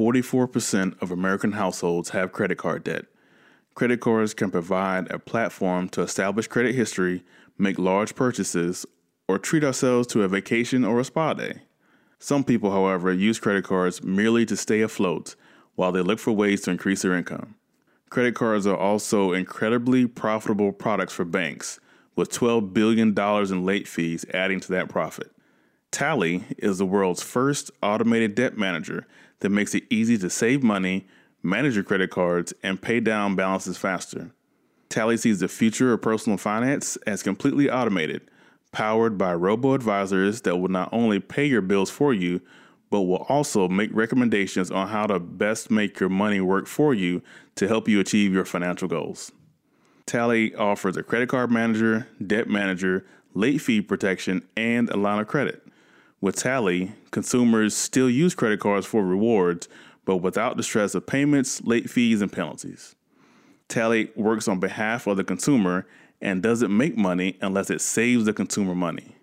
44% of American households have credit card debt. Credit cards can provide a platform to establish credit history, make large purchases, or treat ourselves to a vacation or a spa day. Some people, however, use credit cards merely to stay afloat while they look for ways to increase their income. Credit cards are also incredibly profitable products for banks, with $12 billion in late fees adding to that profit. Tally is the world's first automated debt manager that makes it easy to save money, manage your credit cards, and pay down balances faster. Tally sees the future of personal finance as completely automated, powered by robo advisors that will not only pay your bills for you, but will also make recommendations on how to best make your money work for you to help you achieve your financial goals. Tally offers a credit card manager, debt manager, late fee protection, and a line of credit. With Tally, consumers still use credit cards for rewards, but without the stress of payments, late fees, and penalties. Tally works on behalf of the consumer and doesn't make money unless it saves the consumer money.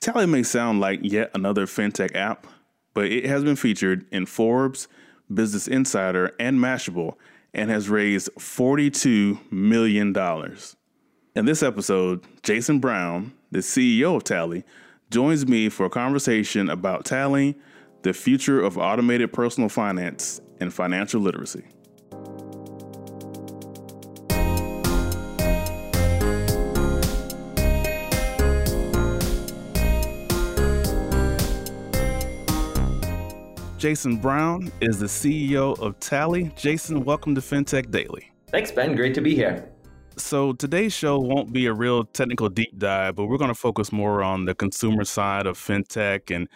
Tally may sound like yet another fintech app, but it has been featured in Forbes, Business Insider, and Mashable and has raised $42 million. In this episode, Jason Brown, the CEO of Tally, joins me for a conversation about Tally, the future of automated personal finance, and financial literacy. Jason Brown is the CEO of Tally. Jason, welcome to FinTech Daily. Thanks, Ben. Great to be here. So, today's show won't be a real technical deep dive, but we're going to focus more on the consumer side of FinTech and,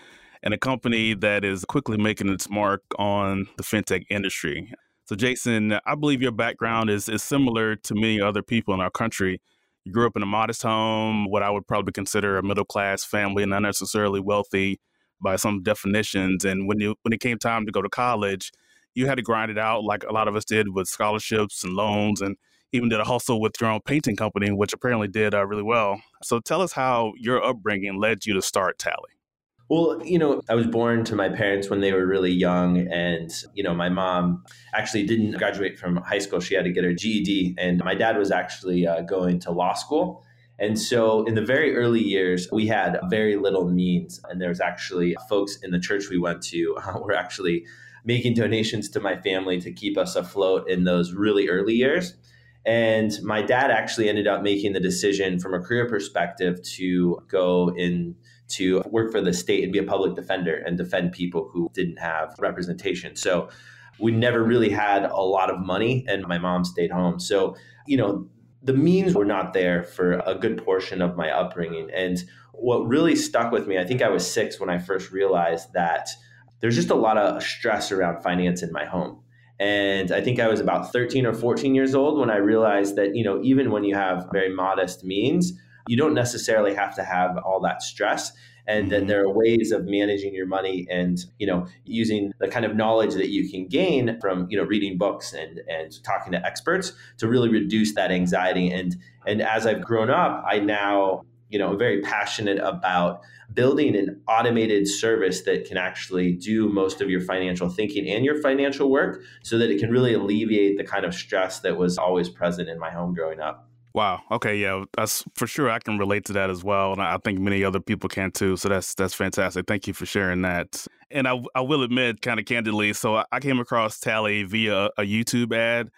and a company that is quickly making its mark on the FinTech industry. So, Jason, I believe your background is, is similar to many other people in our country. You grew up in a modest home, what I would probably consider a middle class family, not necessarily wealthy by some definitions. And when you when it came time to go to college, you had to grind it out like a lot of us did with scholarships and loans, and even did a hustle with your own painting company, which apparently did uh, really well. So tell us how your upbringing led you to start Tally. Well, you know, I was born to my parents when they were really young. And, you know, my mom actually didn't graduate from high school. She had to get her GED. And my dad was actually uh, going to law school. And so in the very early years, we had very little means. And there was actually folks in the church we went to uh, were actually making donations to my family to keep us afloat in those really early years. And my dad actually ended up making the decision from a career perspective to go in to work for the state and be a public defender and defend people who didn't have representation. So we never really had a lot of money and my mom stayed home. So, you know, the means were not there for a good portion of my upbringing. And what really stuck with me, I think I was six when I first realized that there's just a lot of stress around finance in my home. And I think I was about 13 or 14 years old when I realized that, you know, even when you have very modest means, you don't necessarily have to have all that stress and then mm-hmm. there are ways of managing your money and you know using the kind of knowledge that you can gain from you know reading books and and talking to experts to really reduce that anxiety and and as I've grown up I now you know very passionate about building an automated service that can actually do most of your financial thinking and your financial work so that it can really alleviate the kind of stress that was always present in my home growing up Wow. Okay. Yeah. That's for sure. I can relate to that as well, and I think many other people can too. So that's that's fantastic. Thank you for sharing that. And I I will admit, kind of candidly, so I came across Tally via a YouTube ad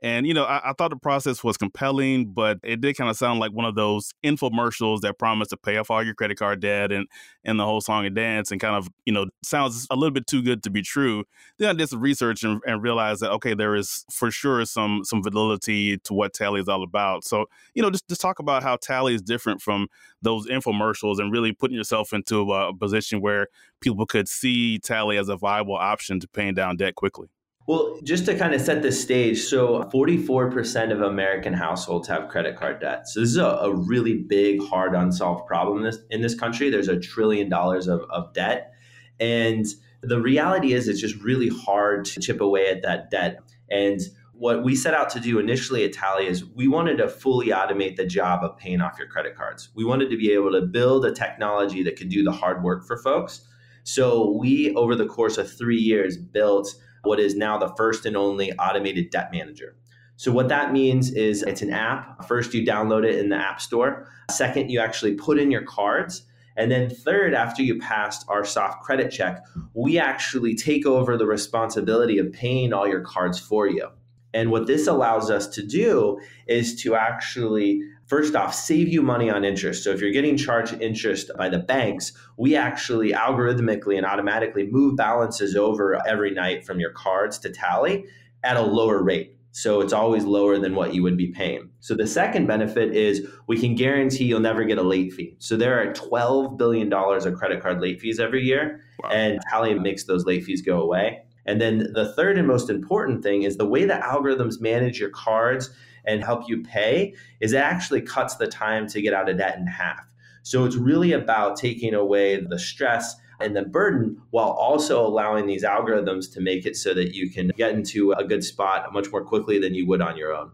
and, you know, I, I, thought the process was compelling, but it did kind of sound like one of those infomercials that promise to pay off all your credit card debt and, and the whole song and dance and kind of, you know, sounds a little bit too good to be true. Then I did some research and, and realized that, okay, there is for sure some some validity to what Tally is all about. So, you know, just, just talk about how Tally is different from those infomercials and really putting yourself into a, a position where people could see Tally as a viable option to paying down debt quickly. Well, just to kind of set the stage, so 44% of American households have credit card debt. So this is a, a really big, hard, unsolved problem in this, in this country. There's a trillion dollars of, of debt. And the reality is, it's just really hard to chip away at that debt. And what we set out to do initially at Tally is we wanted to fully automate the job of paying off your credit cards. We wanted to be able to build a technology that could do the hard work for folks. So we, over the course of three years, built what is now the first and only automated debt manager. So, what that means is it's an app. First, you download it in the App Store. Second, you actually put in your cards. And then, third, after you passed our soft credit check, we actually take over the responsibility of paying all your cards for you. And what this allows us to do is to actually first off, save you money on interest. So if you're getting charged interest by the banks, we actually algorithmically and automatically move balances over every night from your cards to Tally at a lower rate. So it's always lower than what you would be paying. So the second benefit is we can guarantee you'll never get a late fee. So there are $12 billion of credit card late fees every year, wow. and Tally makes those late fees go away. And then the third and most important thing is the way the algorithms manage your cards and help you pay is it actually cuts the time to get out of debt in half. So it's really about taking away the stress and the burden while also allowing these algorithms to make it so that you can get into a good spot much more quickly than you would on your own.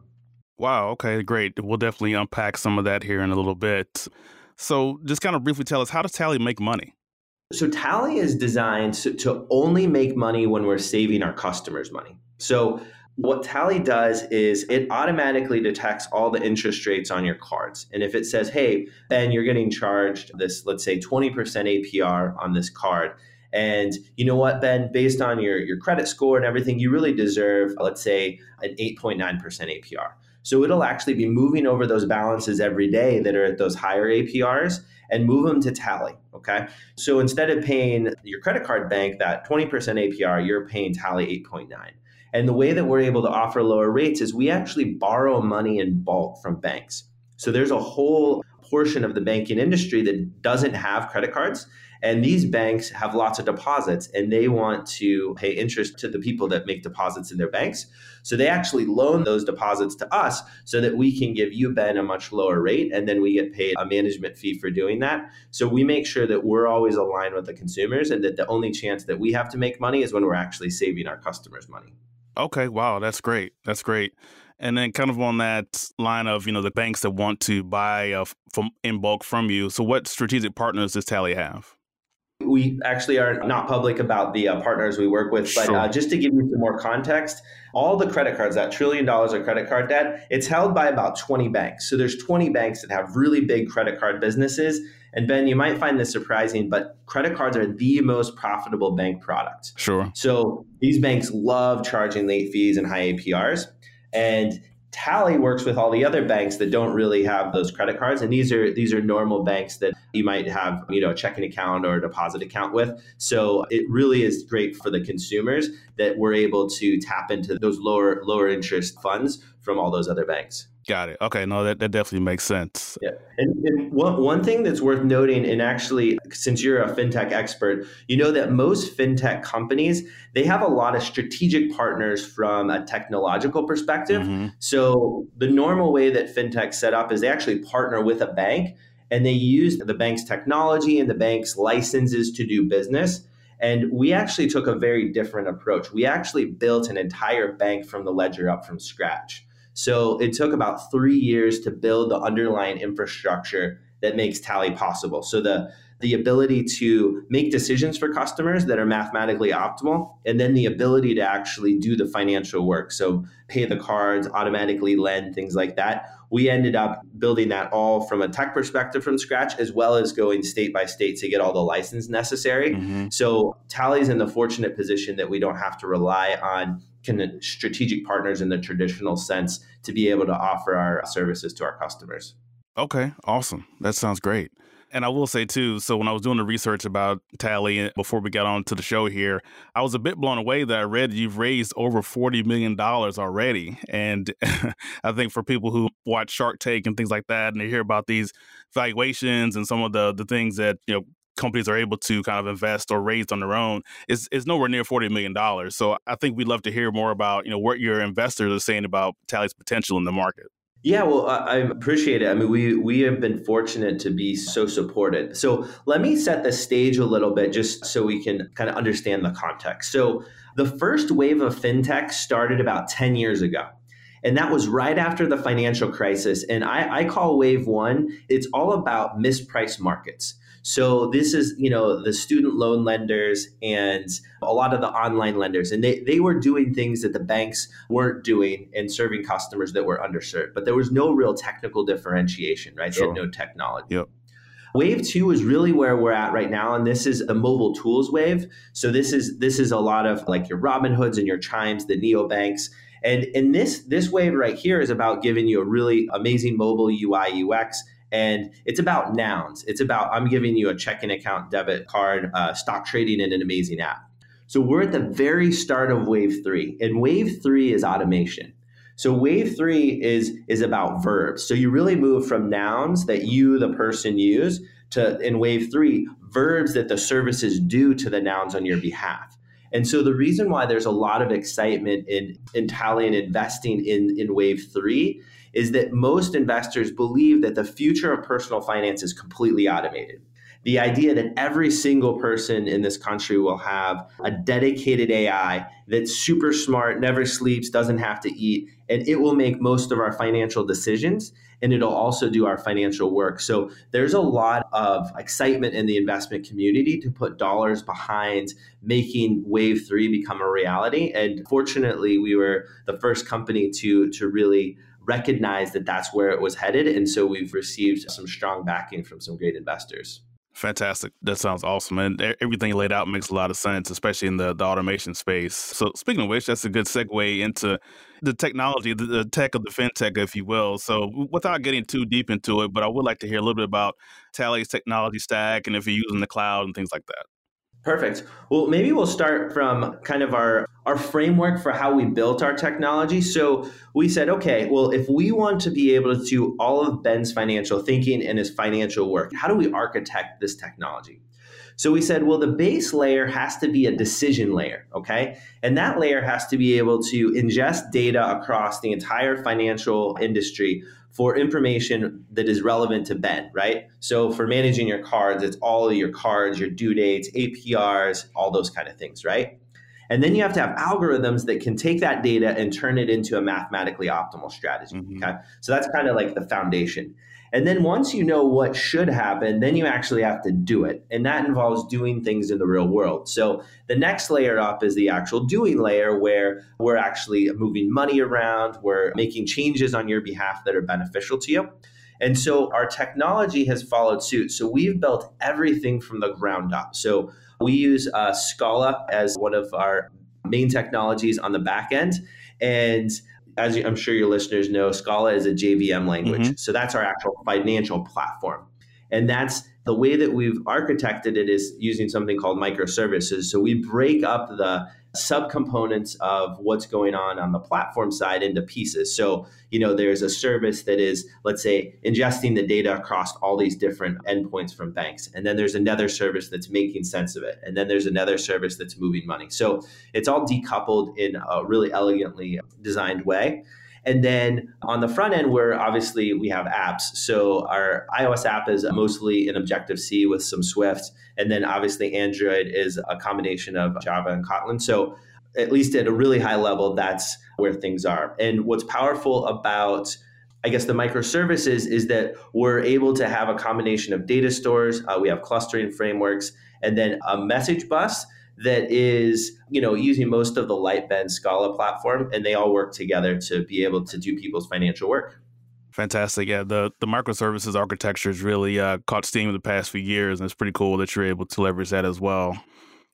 Wow. Okay, great. We'll definitely unpack some of that here in a little bit. So, just kind of briefly tell us how does Tally make money? So, Tally is designed to only make money when we're saving our customers money. So, what Tally does is it automatically detects all the interest rates on your cards. And if it says, hey, Ben, you're getting charged this, let's say 20% APR on this card. And you know what, Ben, based on your, your credit score and everything, you really deserve, let's say, an 8.9% APR. So it'll actually be moving over those balances every day that are at those higher APRs and move them to Tally. Okay. So instead of paying your credit card bank that 20% APR, you're paying Tally 8.9. And the way that we're able to offer lower rates is we actually borrow money in bulk from banks. So there's a whole portion of the banking industry that doesn't have credit cards. And these banks have lots of deposits and they want to pay interest to the people that make deposits in their banks. So they actually loan those deposits to us so that we can give you, Ben, a much lower rate. And then we get paid a management fee for doing that. So we make sure that we're always aligned with the consumers and that the only chance that we have to make money is when we're actually saving our customers money. Okay, wow, that's great. That's great. And then, kind of on that line of you know the banks that want to buy uh, from in bulk from you. So, what strategic partners does Tally have? We actually are not public about the uh, partners we work with, but sure. uh, just to give you some more context, all the credit cards, that trillion dollars of credit card debt, it's held by about 20 banks. So there's 20 banks that have really big credit card businesses. And Ben, you might find this surprising, but credit cards are the most profitable bank product. Sure. So these banks love charging late fees and high APRs. And Tally works with all the other banks that don't really have those credit cards, and these are these are normal banks that you might have you know a checking account or a deposit account with. So it really is great for the consumers that we're able to tap into those lower lower interest funds from all those other banks. Got it. Okay, no, that, that definitely makes sense. Yeah, and, and one one thing that's worth noting, and actually, since you're a fintech expert, you know that most fintech companies they have a lot of strategic partners from a technological perspective. Mm-hmm. So the normal way that fintech set up is they actually partner with a bank and they use the bank's technology and the bank's licenses to do business. And we actually took a very different approach. We actually built an entire bank from the ledger up from scratch. So it took about three years to build the underlying infrastructure that makes Tally possible. So the the ability to make decisions for customers that are mathematically optimal, and then the ability to actually do the financial work. So pay the cards, automatically lend, things like that. We ended up building that all from a tech perspective from scratch, as well as going state by state to get all the license necessary. Mm-hmm. So Tally's in the fortunate position that we don't have to rely on strategic partners in the traditional sense to be able to offer our services to our customers. Okay, awesome. That sounds great. And I will say too, so when I was doing the research about Tally before we got on to the show here, I was a bit blown away that I read you've raised over $40 million already. And I think for people who watch Shark Tank and things like that, and they hear about these valuations and some of the, the things that, you know, companies are able to kind of invest or raise on their own is is nowhere near forty million dollars. So I think we'd love to hear more about you know what your investors are saying about Tally's potential in the market. Yeah, well, I appreciate it. I mean, we we have been fortunate to be so supported. So let me set the stage a little bit, just so we can kind of understand the context. So the first wave of fintech started about ten years ago. And that was right after the financial crisis. And I, I call wave one, it's all about mispriced markets. So this is, you know, the student loan lenders and a lot of the online lenders. And they, they were doing things that the banks weren't doing and serving customers that were underserved. But there was no real technical differentiation, right? Sure. They had no technology. Yep. Wave two is really where we're at right now, and this is a mobile tools wave. So this is this is a lot of like your Robinhoods and your Chimes, the neobanks. And and this this wave right here is about giving you a really amazing mobile UI UX and it's about nouns. It's about I'm giving you a checking account, debit card, uh, stock trading in an amazing app. So we're at the very start of wave three, and wave three is automation. So wave three is is about verbs. So you really move from nouns that you, the person, use to in wave three verbs that the services do to the nouns on your behalf. And so the reason why there's a lot of excitement in in Tally and investing in in wave three is that most investors believe that the future of personal finance is completely automated. The idea that every single person in this country will have a dedicated AI that's super smart, never sleeps, doesn't have to eat, and it will make most of our financial decisions and it'll also do our financial work. So there's a lot of excitement in the investment community to put dollars behind making Wave 3 become a reality. And fortunately, we were the first company to to really recognized that that's where it was headed. And so we've received some strong backing from some great investors. Fantastic. That sounds awesome. And everything laid out makes a lot of sense, especially in the, the automation space. So, speaking of which, that's a good segue into the technology, the, the, tech of the fintech, if you will. So, without getting too deep into it, but I would like to hear a little bit about Tally's technology stack and if you're using the cloud and things like that. Perfect. Well, maybe we'll start from kind of our our framework for how we built our technology. So we said, okay, well, if we want to be able to do all of Ben's financial thinking and his financial work, how do we architect this technology? So we said, well, the base layer has to be a decision layer, okay? And that layer has to be able to ingest data across the entire financial industry for information that is relevant to Ben, right? So for managing your cards, it's all your cards, your due dates, APRs, all those kind of things, right? And then you have to have algorithms that can take that data and turn it into a mathematically optimal strategy. Mm-hmm. Okay. So that's kind of like the foundation. And then once you know what should happen, then you actually have to do it. And that involves doing things in the real world. So the next layer up is the actual doing layer where we're actually moving money around, we're making changes on your behalf that are beneficial to you. And so our technology has followed suit. So we've built everything from the ground up. So we use uh, Scala as one of our main technologies on the back end. And as I'm sure your listeners know, Scala is a JVM language. Mm-hmm. So that's our actual financial platform. And that's the way that we've architected it is using something called microservices. So we break up the subcomponents of what's going on on the platform side into pieces. So, you know, there's a service that is, let's say, ingesting the data across all these different endpoints from banks. And then there's another service that's making sense of it. And then there's another service that's moving money. So it's all decoupled in a really elegantly designed way. And then on the front end, where obviously we have apps. So our iOS app is mostly in Objective C with some Swift. And then obviously Android is a combination of Java and Kotlin. So at least at a really high level, that's where things are. And what's powerful about I guess the microservices is that we're able to have a combination of data stores. Uh, we have clustering frameworks and then a message bus that is, you know, using most of the Lightbend Scala platform, and they all work together to be able to do people's financial work. Fantastic. Yeah, the the microservices architecture has really uh, caught steam in the past few years, and it's pretty cool that you're able to leverage that as well.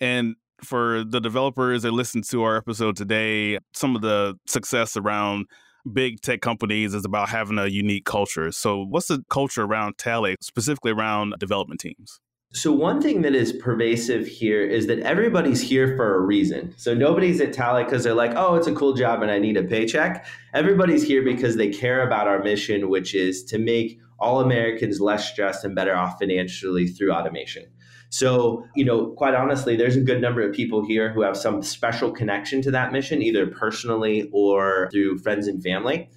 And for the developers that listen to our episode today, some of the success around big tech companies is about having a unique culture. So, what's the culture around Tally, specifically around development teams? So, one thing that is pervasive here is that everybody's here for a reason. So, nobody's at Tally because they're like, oh, it's a cool job and I need a paycheck. Everybody's here because they care about our mission, which is to make all Americans less stressed and better off financially through automation. So, you know, quite honestly, there's a good number of people here who have some special connection to that mission, either personally or through friends and family.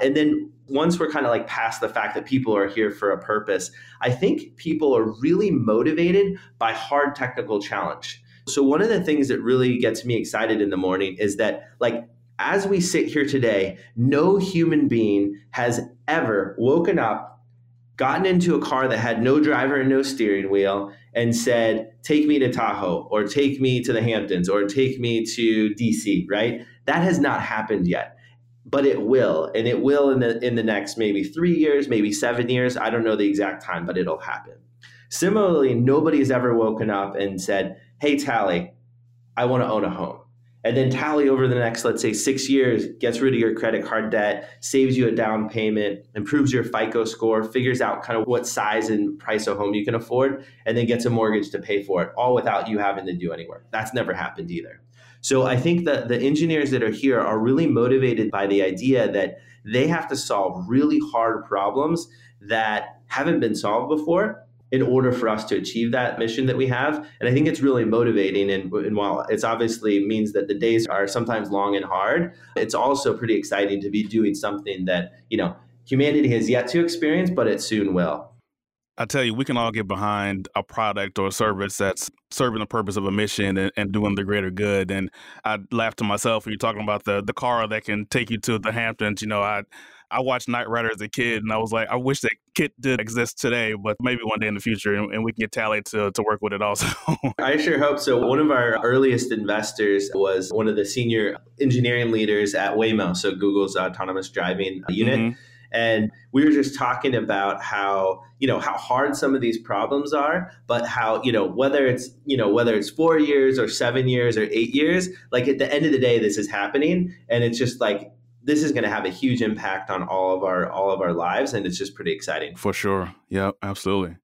And then once we're kind of like past the fact that people are here for a purpose, I think people are really motivated by hard technical challenge. So one of the things that really gets me excited in the morning is that like as we sit here today, no human being has ever woken up gotten into a car that had no driver and no steering wheel and said, take me to Tahoe or take me to the Hamptons or take me to DC, right? That has not happened yet. But it will, and it will in the in the next maybe three years, maybe seven years. I don't know the exact time, but it'll happen. Similarly, nobody has ever woken up and said, Hey Tally, I want to own a home and then tally over the next let's say six years gets rid of your credit card debt saves you a down payment improves your fico score figures out kind of what size and price of home you can afford and then gets a mortgage to pay for it all without you having to do any work that's never happened either so i think that the engineers that are here are really motivated by the idea that they have to solve really hard problems that haven't been solved before in order for us to achieve that mission that we have. And I think it's really motivating. And, and while it's obviously means that the days are sometimes long and hard, it's also pretty exciting to be doing something that, you know, humanity has yet to experience, but it soon will. I tell you, we can all get behind a product or a service that's serving the purpose of a mission and, and, doing the greater good. And I laughed to myself when you're talking about the the car that can take you to the Hamptons. You know, I I watched Knight Rider as a kid, and I was like, I wish that KITT did exist today, but maybe one day in the future, and, and we can get Tally to, to work with it also. I sure hope so. One of our earliest investors was one of the senior engineering leaders at Waymo, so Google's autonomous driving unit. Mm-hmm. And we were just talking about how, you know, how hard some of these problems are, but how, you know, whether it's, you know, whether it's four years or seven years or eight years, like at the end of the day, this is happening. And it's just like this is going to have a huge impact on all of our all of our lives. And it's just pretty exciting. For sure. Yeah absolutely.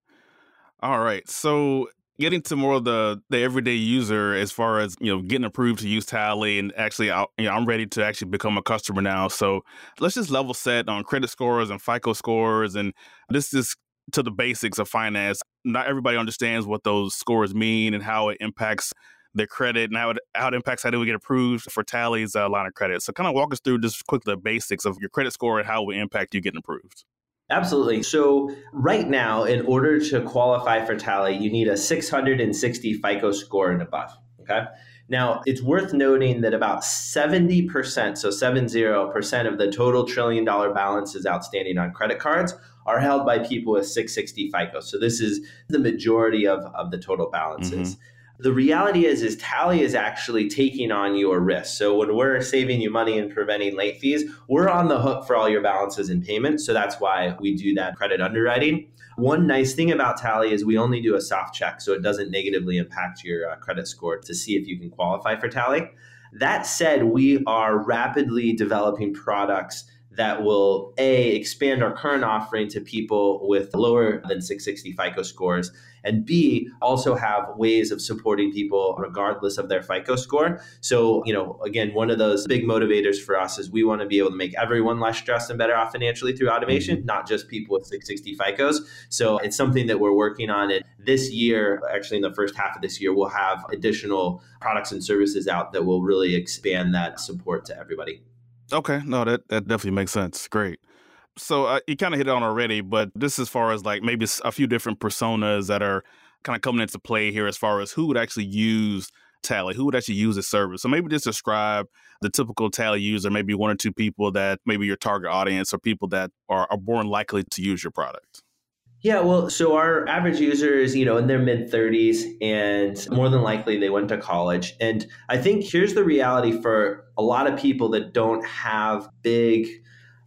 All right. So getting to more of the the everyday user as far as you know getting approved to use tally and actually I, you know, i'm ready to actually become a customer now so let's just level set on credit scores and fico scores and this is to the basics of finance not everybody understands what those scores mean and how it impacts their credit and how it, how it impacts how do we get approved for Tally's uh, line of credit. So, kind of walk us through just quickly the basics of your credit score and how it will impact you getting approved. Absolutely. So, right now, in order to qualify for Tally, you need a 660 FICO score and above. Okay. Now, it's worth noting that about 70%, so 70% of the total trillion dollar balances outstanding on credit cards are held by people with 660 FICO. So, this is the majority of, of the total balances. Mm-hmm the reality is is tally is actually taking on your risk. So when we're saving you money and preventing late fees we're on the hook for all your balances and payments. So that's why we do that credit underwriting. One nice thing about tally is we only do a soft check so it doesn't negatively impact your uh, credit score to see if you can qualify for tally. That said we are rapidly developing products that will a expand our current offering to people with lower than 660 FICO scores and B, also have ways of supporting people regardless of their FICO score. So, you know, again, one of those big motivators for us is we want to be able to make everyone less stressed and better off financially through automation, mm-hmm. not just people with 660 FICOs. So it's something that we're working on. And this year, actually in the first half of this year, we'll have additional products and services out that will really expand that support to everybody. Okay, no, that, that definitely makes sense. Great so uh, you kind of hit it on already, but this as far as like maybe a few different personas that are kind of coming into play here as far as who would actually use Tally, who would actually use the service. So maybe just describe the typical Tally user, maybe one or two people that maybe your target audience or people that are, are more likely to use your product. Yeah, well, so our average user is, you know, in their mid 30s and more than likely they went to college. And I think here's the reality for a lot of people that don't have big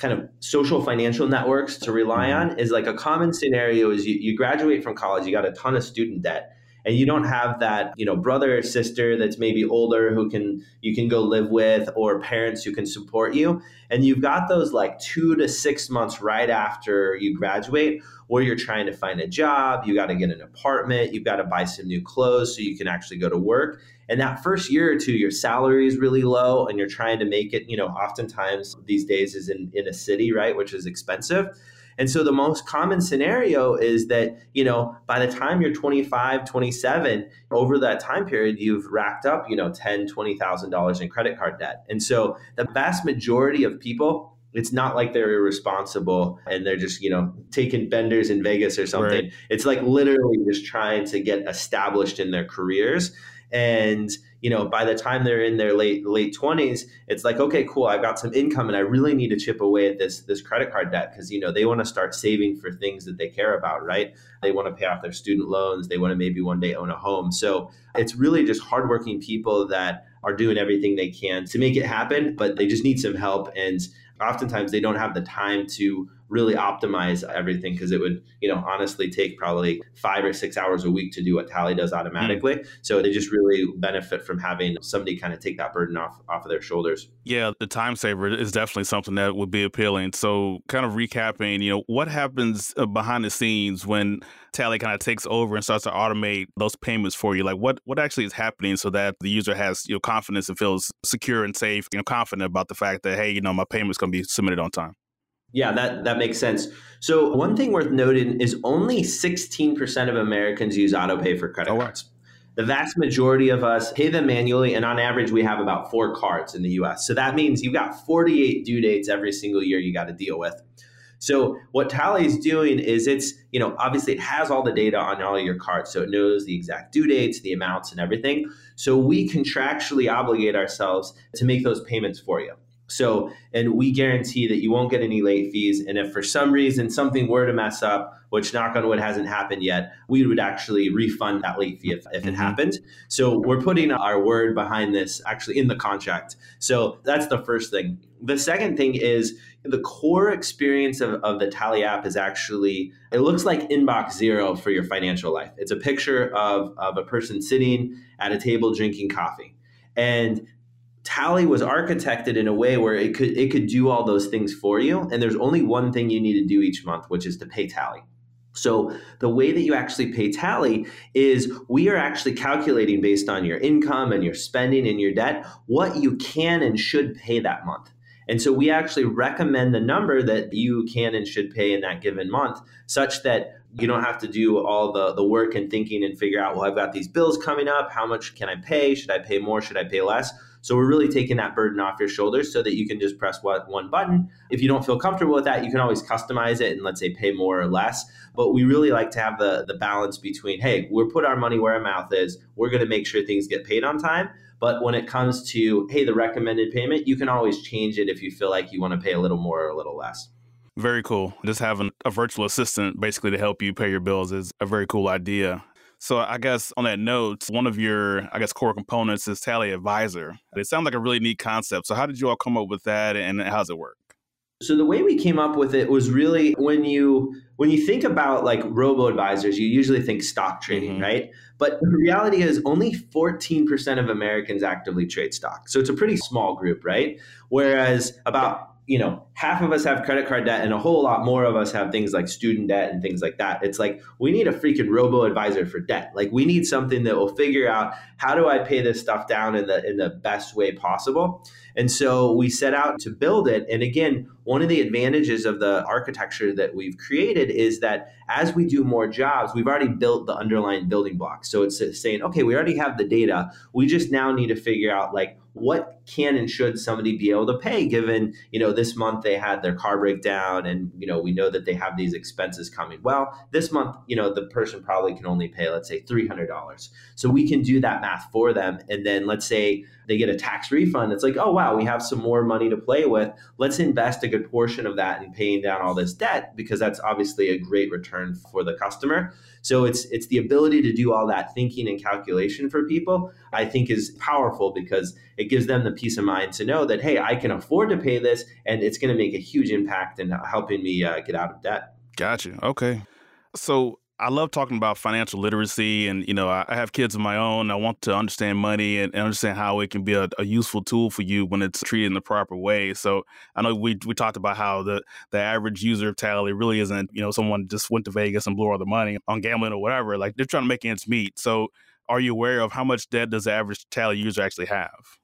kind of social financial networks to rely mm-hmm. on is like a common scenario is you, you graduate from college, you got a ton of student debt and you don't have that you know brother or sister that's maybe older who can you can go live with or parents who can support you and you've got those like two to six months right after you graduate where you're trying to find a job you got to get an apartment you've got to buy some new clothes so you can actually go to work and that first year or two, your salary is really low and you're trying to make it, you know, oftentimes these days is in, in a city, right, which is expensive. And so the most common scenario is that, you know, by the time you're 25, 27, over that time period, you've racked up, you know, $10, $20,000 in credit card debt. And so the vast majority of people it's not like they're irresponsible and they're just you know taking benders in vegas or something right. it's like literally just trying to get established in their careers and you know, by the time they're in their late late 20s, it's like, okay, cool, I've got some income and I really need to chip away at this this credit card debt because you know they want to start saving for things that they care about, right? They want to pay off their student loans, they want to maybe one day own a home. So it's really just hardworking people that are doing everything they can to make it happen, but they just need some help and oftentimes they don't have the time to really optimize everything because it would, you know, honestly take probably five or six hours a week to do what Tally does automatically. Mm. So they just really benefit from having somebody kind of take that burden off off of their shoulders. Yeah, the time saver is definitely something that would be appealing. So kind of recapping, you know, what happens uh, behind the scenes when Tally kind of takes over and starts to automate those payments for you? Like what what actually is happening so that the user has you know confidence and feels secure and safe, you know, confident about the fact that hey, you know, my payment's going to be submitted on time. Yeah, that, that makes sense. So, one thing worth noting is only 16% of Americans use autopay for credit oh, cards. The vast majority of us pay them manually, and on average, we have about four cards in the US. So that means you've got 48 due dates every single year you got to deal with. So what Tally is doing is it's, you know, obviously it has all the data on all your cards. So it knows the exact due dates, the amounts, and everything. So we contractually obligate ourselves to make those payments for you. So, and we guarantee that you won't get any late fees. And if for some reason something were to mess up, which knock on wood hasn't happened yet, we would actually refund that late fee if, if it mm-hmm. happened. So we're putting our word behind this actually in the contract. So that's the first thing. The second thing is the core experience of, of the Tally app is actually, it looks like inbox zero for your financial life. It's a picture of, of a person sitting at a table drinking coffee. And Tally was architected in a way where it could it could do all those things for you, and there's only one thing you need to do each month, which is to pay Tally. So the way that you actually pay Tally is we are actually calculating based on your income and your spending and your debt what you can and should pay that month. And so we actually recommend the number that you can and should pay in that given month, such that you don't have to do all the, the work and thinking and figure out, well, I've got these bills coming up. How much can I pay? Should I pay more? Should I pay less? So we're really taking that burden off your shoulders so that you can just press one button. If you don't feel comfortable with that, you can always customize it and let's say pay more or less. But we really like to have the, the balance between, hey, we're put our money where our mouth is. We're going to make sure things get paid on time. But when it comes to, hey, the recommended payment, you can always change it if you feel like you want to pay a little more or a little less. Very cool. Just having a virtual assistant basically to help you pay your bills is a very cool idea. So I guess on that note, one of your I guess core components is Tally Advisor. It sounds like a really neat concept. So how did you all come up with that, and how does it work? So the way we came up with it was really when you when you think about like robo advisors, you usually think stock trading, mm-hmm. right? But the reality is only 14% of Americans actively trade stock. So it's a pretty small group, right? Whereas about you know, half of us have credit card debt and a whole lot more of us have things like student debt and things like that. It's like we need a freaking robo advisor for debt. Like we need something that will figure out how do I pay this stuff down in the in the best way possible. And so we set out to build it. And again, one of the advantages of the architecture that we've created is that as we do more jobs, we've already built the underlying building blocks. So it's saying, okay, we already have the data. We just now need to figure out like what can and should somebody be able to pay given you know this month they had their car breakdown and you know we know that they have these expenses coming. Well this month you know the person probably can only pay let's say $300 so we can do that math for them. And then let's say they get a tax refund. It's like oh wow we have some more money to play with. Let's invest a good portion of that in paying down all this debt because that's obviously a great return for the customer. So it's it's the ability to do all that thinking and calculation for people i think is powerful because it gives them the peace of mind to know that hey i can afford to pay this and it's going to make a huge impact in helping me uh, get out of debt gotcha okay so I love talking about financial literacy, and you know, I, have kids of my own. I want to understand money and, understand how it can be a, a, useful tool for you when it's treated in the proper way. So I know we we talked about how the the average user of Tally really isn't you know someone just went to Vegas and blew all the money on gambling or whatever. Like they're trying to make ends meet. So are you aware of how much debt does the average Tally user actually have?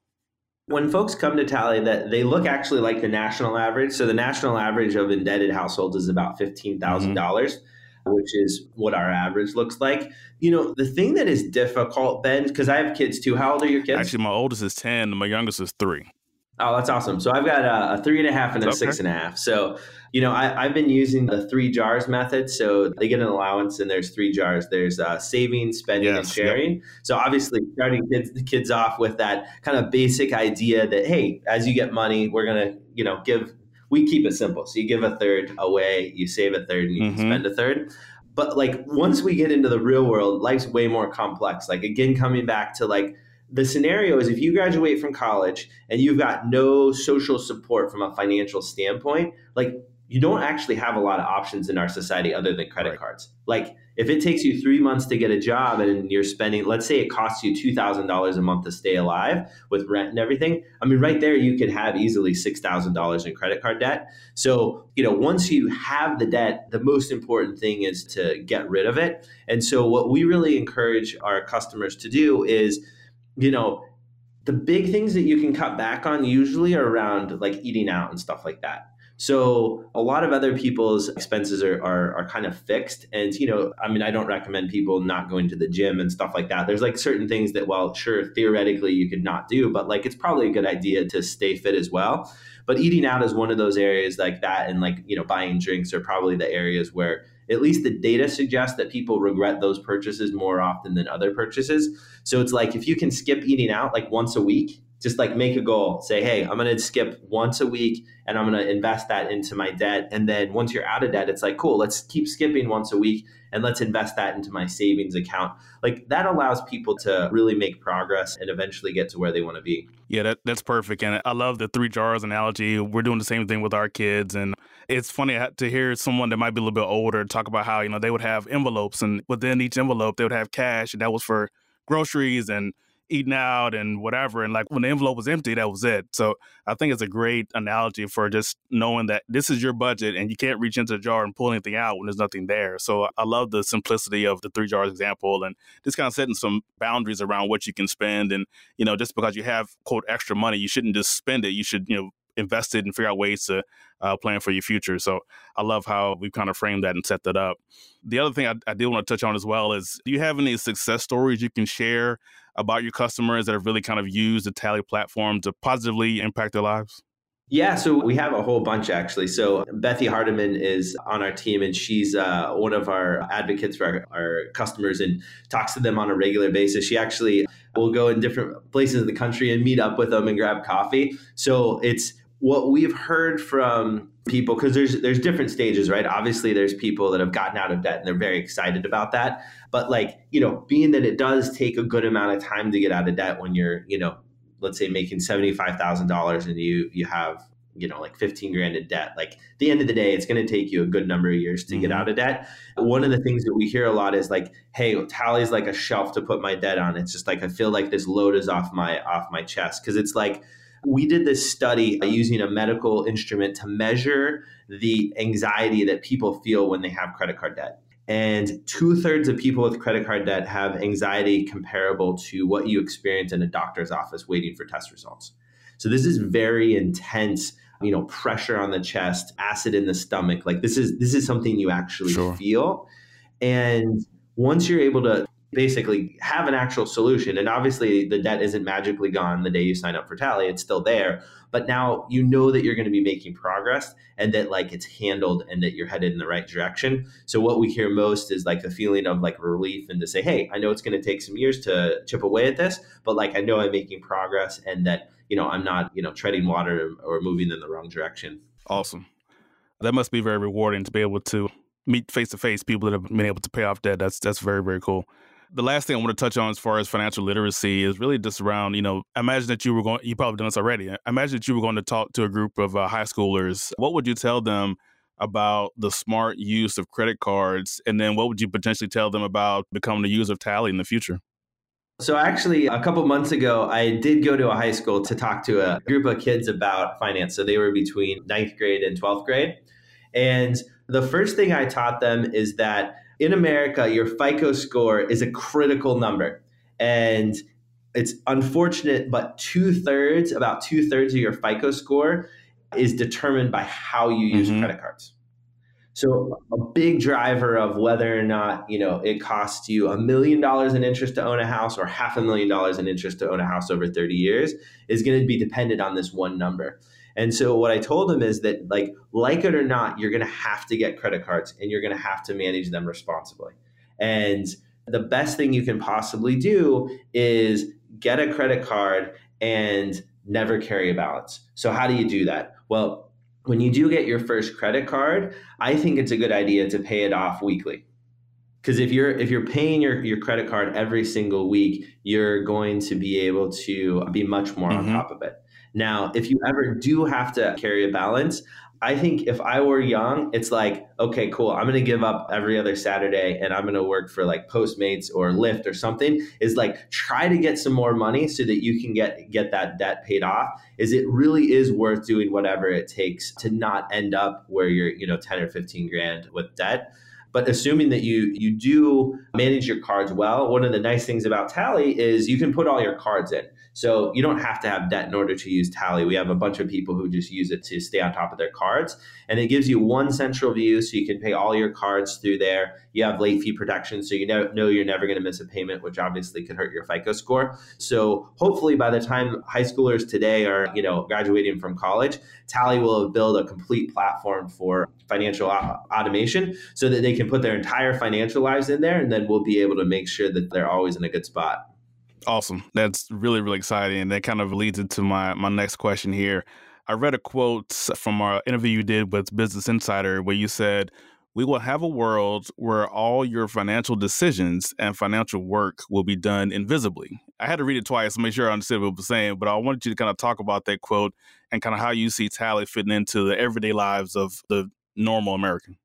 When folks come to tally that they look actually like the national average so the national average of indebted households is about $15000 mm-hmm which is what our average looks like. You know, the thing that is difficult, Ben, because I have kids too. How old are your kids? Actually, my oldest is 10, and my youngest is three. Oh, that's awesome. So I've got a, a three and a half and a okay. six and a half. So, you know, I, have been using the three jars method. So they get an allowance and there's three jars. There's uh, saving, spending, yes, and sharing. Yep. So obviously starting kids, the kids off with that kind of basic idea that, hey, as you get money, we're going to, you know, give, we keep it simple. So you give a third away, you save a third, and you mm-hmm. spend a third. But like once we get into the real world, life's way more complex. Like again, coming back to like, the scenario is if you graduate from college and you've got no social support from a financial standpoint, like you don't actually have a lot of options in our society other than credit right. cards. Like if it takes you three months to get a job and you're spending, let's say it costs you two thousand dollars a month to stay alive with rent and everything. I mean, right there you could have easily six thousand dollars in credit card debt. So you know, once you have the debt, the most important thing is to get rid of it. And so what we really encourage our customers to do is you know, the big things that you can cut back on usually are around like eating out and stuff like that. So a lot of other people's expenses are, are, are kind of fixed. And, you know, I mean, I don't recommend people not going to the gym and stuff like that. There's like certain things that, well, sure, theoretically you could not do, but like it's probably a good idea to stay fit as well. But eating out is one of those areas like that. And like, you know, buying drinks are probably the areas where at least the data suggests that people regret those purchases more often than other purchases. So it's like if you can skip eating out like once a week, just like make a goal, say, hey, I'm going to skip once a week and I'm going to invest that into my debt. And then once you're out of debt, it's like, cool, let's keep skipping once a week and let's invest that into my savings account. Like that allows people to really make progress and eventually get to where they want to be. Yeah, that, that's perfect. And I love the three jars analogy. We're doing the same thing with our kids. And it's funny to hear someone that might be a little bit older talk about how, you know, they would have envelopes and within each envelope, they would have cash and that was for groceries and eating out and whatever. And like when the envelope was empty, that was it. So I think it's a great analogy for just knowing that this is your budget and you can't reach into the jar and pull anything out when there's nothing there. So I love the simplicity of the three jars example and just kind of setting some boundaries around what you can spend. And, you know, just because you have quote extra money, you shouldn't just spend it. You should, you know, invest it and figure out ways to uh, plan for your future. So I love how we've kind of framed that and set that up. The other thing I, I did want to touch on as well is do you have any success stories you can share about your customers that have really kind of used the Tally platform to positively impact their lives? Yeah, so we have a whole bunch actually. So Bethy Hardiman is on our team, and she's uh, one of our advocates for our, our, customers and talks to them on a regular basis. She actually will go in different places in the country and meet up with them and grab coffee. So it's what we've heard from people because there's there's different stages right? Obviously there's people that have gotten out of debt and they're very excited about that. But like you know being that it does take a good amount of time to get out of debt when you're you know let's say making $75000 and you you have you know like 15 grand in debt like the end of the day it's going to take you a good number of years to mm-hmm. get out of debt. One of the things that we hear a lot is like hey tally's like a shelf to put my debt on. It's just like i feel like this load is off my off my chest. Because it's like we did this study uh, using a medical instrument to measure the anxiety that people feel when they have credit card debt. And two thirds of people with credit card debt have anxiety comparable to what you experience in a doctor's office waiting for test results. So this is very intense, you know, pressure on the chest, acid in the stomach. Like this is this is something you actually sure. feel. And once you're able to basically have an actual solution. And obviously, the debt isn't magically gone the day you sign up for Tally, it's still there. But now you know that you're going to be making progress and that like it's handled and that you're headed in the right direction. So, what we hear most is like the feeling of like relief and to say, hey, I know it's going to take some years to chip away at this, but like I know I'm making progress and that, you know, I'm not, you know, treading water or moving in the wrong direction. Awesome. That must be very rewarding to be able to meet face to face people that have been able to pay off debt. That's that's very very cool the last thing I want to touch on as far as financial literacy is really just around, you know, imagine that you were going, you probably done this already. Imagine that you were going to talk to a group of uh, high schoolers. What would you tell them about the smart use of credit cards? And then what would you potentially tell them about becoming a user of Tally in the future? So, actually, a couple months ago, I did go to a high school to talk to a group of kids about finance. So, they were between ninth grade and 12th grade. And the first thing I taught them is that in America, your FICO score is a critical number. And it's unfortunate, but two thirds, about two thirds of your FICO score is determined by how you use mm-hmm. credit cards. So a big driver of whether or not, you know, it costs you a million dollars in interest to own a house or half a million dollars in interest to own a house over 30 years is going to be dependent on this one number. And so what I told him is that like like it or not, you're going to have to get credit cards and you're going to have to manage them responsibly. And the best thing you can possibly do is get a credit card and never carry a balance. So how do you do that? Well, when you do get your first credit card, I think it's a good idea to pay it off weekly. Because if you're if you're paying your, your credit card every single week, you're going to be able to be much more mm-hmm. on top of it. Now, if you ever do have to carry a balance, I think if I were young, it's like, okay, cool. I'm going to give up every other Saturday and I'm going to work for like Postmates or Lyft or something. Is like try to get some more money so that you can get get that debt paid off. Is it really is worth doing whatever it takes to not end up where you're, you know, 10 or 15 grand with debt. But assuming that you you do manage your cards well, one of the nice things about Tally is you can put all your cards in. So you don't have to have debt in order to use Tally. We have a bunch of people who just use it to stay on top of their cards. And it gives you one central view so you can pay all your cards through there. You have late fee protection, so you know you're never going to miss a payment, which obviously could hurt your FICO score. So hopefully by the time high schoolers today are, you know, graduating from college, Tally will build a complete platform for financial uh, automation so that they can put their entire financial lives in there and then we'll be able to make sure that they're always in a good spot. Awesome. That's really, really exciting. And that kind of leads into my, my next question here. I read a quote from our interview you did with Business Insider where you said, We will have a world where all your financial decisions and financial work will be done invisibly. I had to read it twice to make sure I understood what it was saying, but I wanted you to kind of talk about that quote and kind of how you see Tally fitting into the everyday lives of the normal American.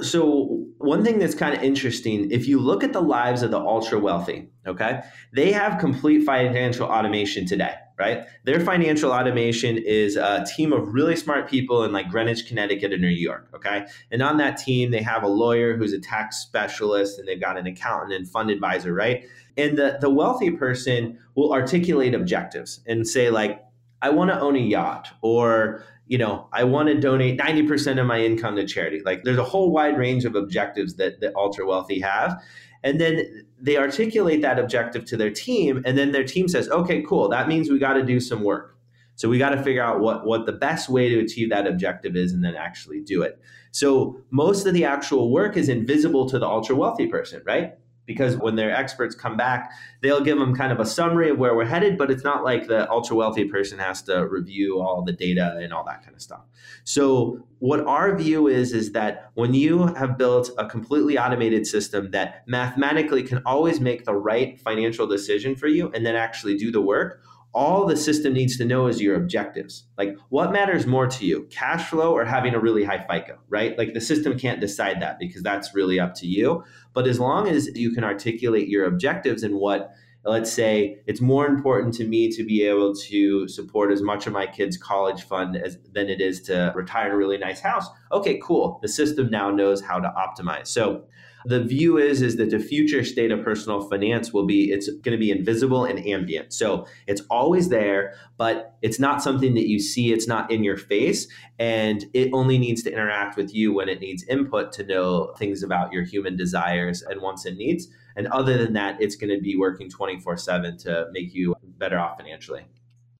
So, one thing that's kind of interesting, if you look at the lives of the ultra wealthy, okay, they have complete financial automation today, right? Their financial automation is a team of really smart people in like Greenwich, Connecticut, and New York, okay? And on that team, they have a lawyer who's a tax specialist, and they've got an accountant and fund advisor, right? And the, the wealthy person will articulate objectives and say, like, I want to own a yacht, or you know, I want to donate 90% of my income to charity. Like there's a whole wide range of objectives that the ultra wealthy have. And then they articulate that objective to their team. And then their team says, okay, cool. That means we got to do some work. So we got to figure out what, what the best way to achieve that objective is and then actually do it. So most of the actual work is invisible to the ultra wealthy person, right? Because when their experts come back, they'll give them kind of a summary of where we're headed, but it's not like the ultra wealthy person has to review all the data and all that kind of stuff. So what our view is is that when you have built a completely automated system that mathematically can always make the right financial decision for you and then actually do the work, all the system needs to know is your objectives. Like what matters more to you, cash flow or having a really high FICO, right? Like the system can't decide that because that's really up to you. But as long as you can articulate your objectives and what let's say it's more important to me to be able to support as much of my kids college fund as than it is to retire in a really nice house okay cool the system now knows how to optimize so the view is is that the future state of personal finance will be it's going to be invisible and ambient. So it's always there but it's not something that you see it's not in your face and it only needs to interact with you when it needs input to know things about your human desires and wants and needs. And other than that it's going to be working 24/7 to make you better off financially.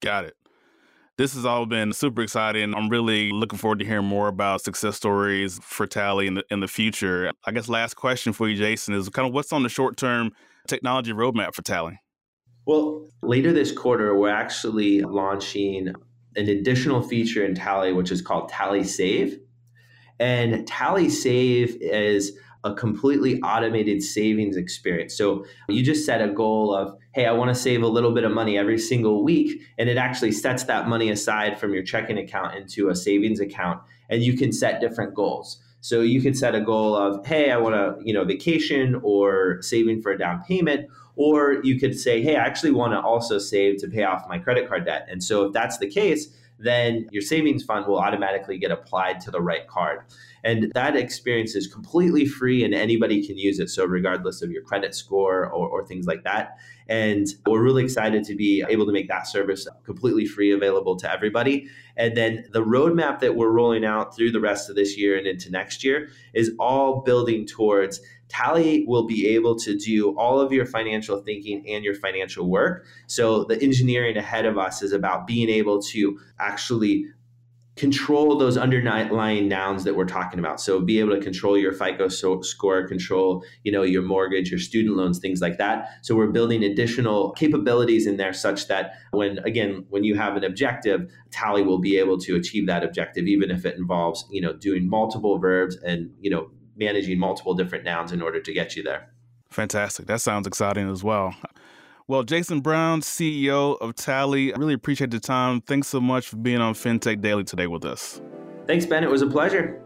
Got it this has all been super exciting. I'm really looking forward to hearing more about success stories for Tally in the in the future. I guess last question for you, Jason, is kind of what's on the short term technology roadmap for Tally? Well, later this quarter, we're actually launching an additional feature in Tally, which is called Tally Save. And Tally Save is a completely automated savings experience. So you just set a goal of, hey, I want to save a little bit of money every single week. And it actually sets that money aside from your checking account into a savings account. And you can set different goals. So you can set a goal of, hey, I want to, you know, vacation or saving for a down payment. Or you could say, hey, I actually want to also save to pay off my credit card debt. And so if that's the case, then your savings fund will automatically get applied to the right card. And that experience is completely free and anybody can use it. So, regardless of your credit score or, or, things like that. And we're really excited to be able to make that service completely free available to everybody. And then the roadmap that we're rolling out through the rest of this year and into next year is all building towards Tally will be able to do all of your financial thinking and your financial work. So the engineering ahead of us is about being able to actually control those underlying nouns that we're talking about. So be able to control your FICO score, control, you know, your mortgage, your student loans, things like that. So we're building additional capabilities in there such that when again, when you have an objective, Tally will be able to achieve that objective even if it involves, you know, doing multiple verbs and, you know, managing multiple different nouns in order to get you there. Fantastic. That sounds exciting as well. Well, Jason Brown, CEO of Tally, I really appreciate the time. Thanks so much for being on FinTech Daily today with us. Thanks, Ben. It was a pleasure.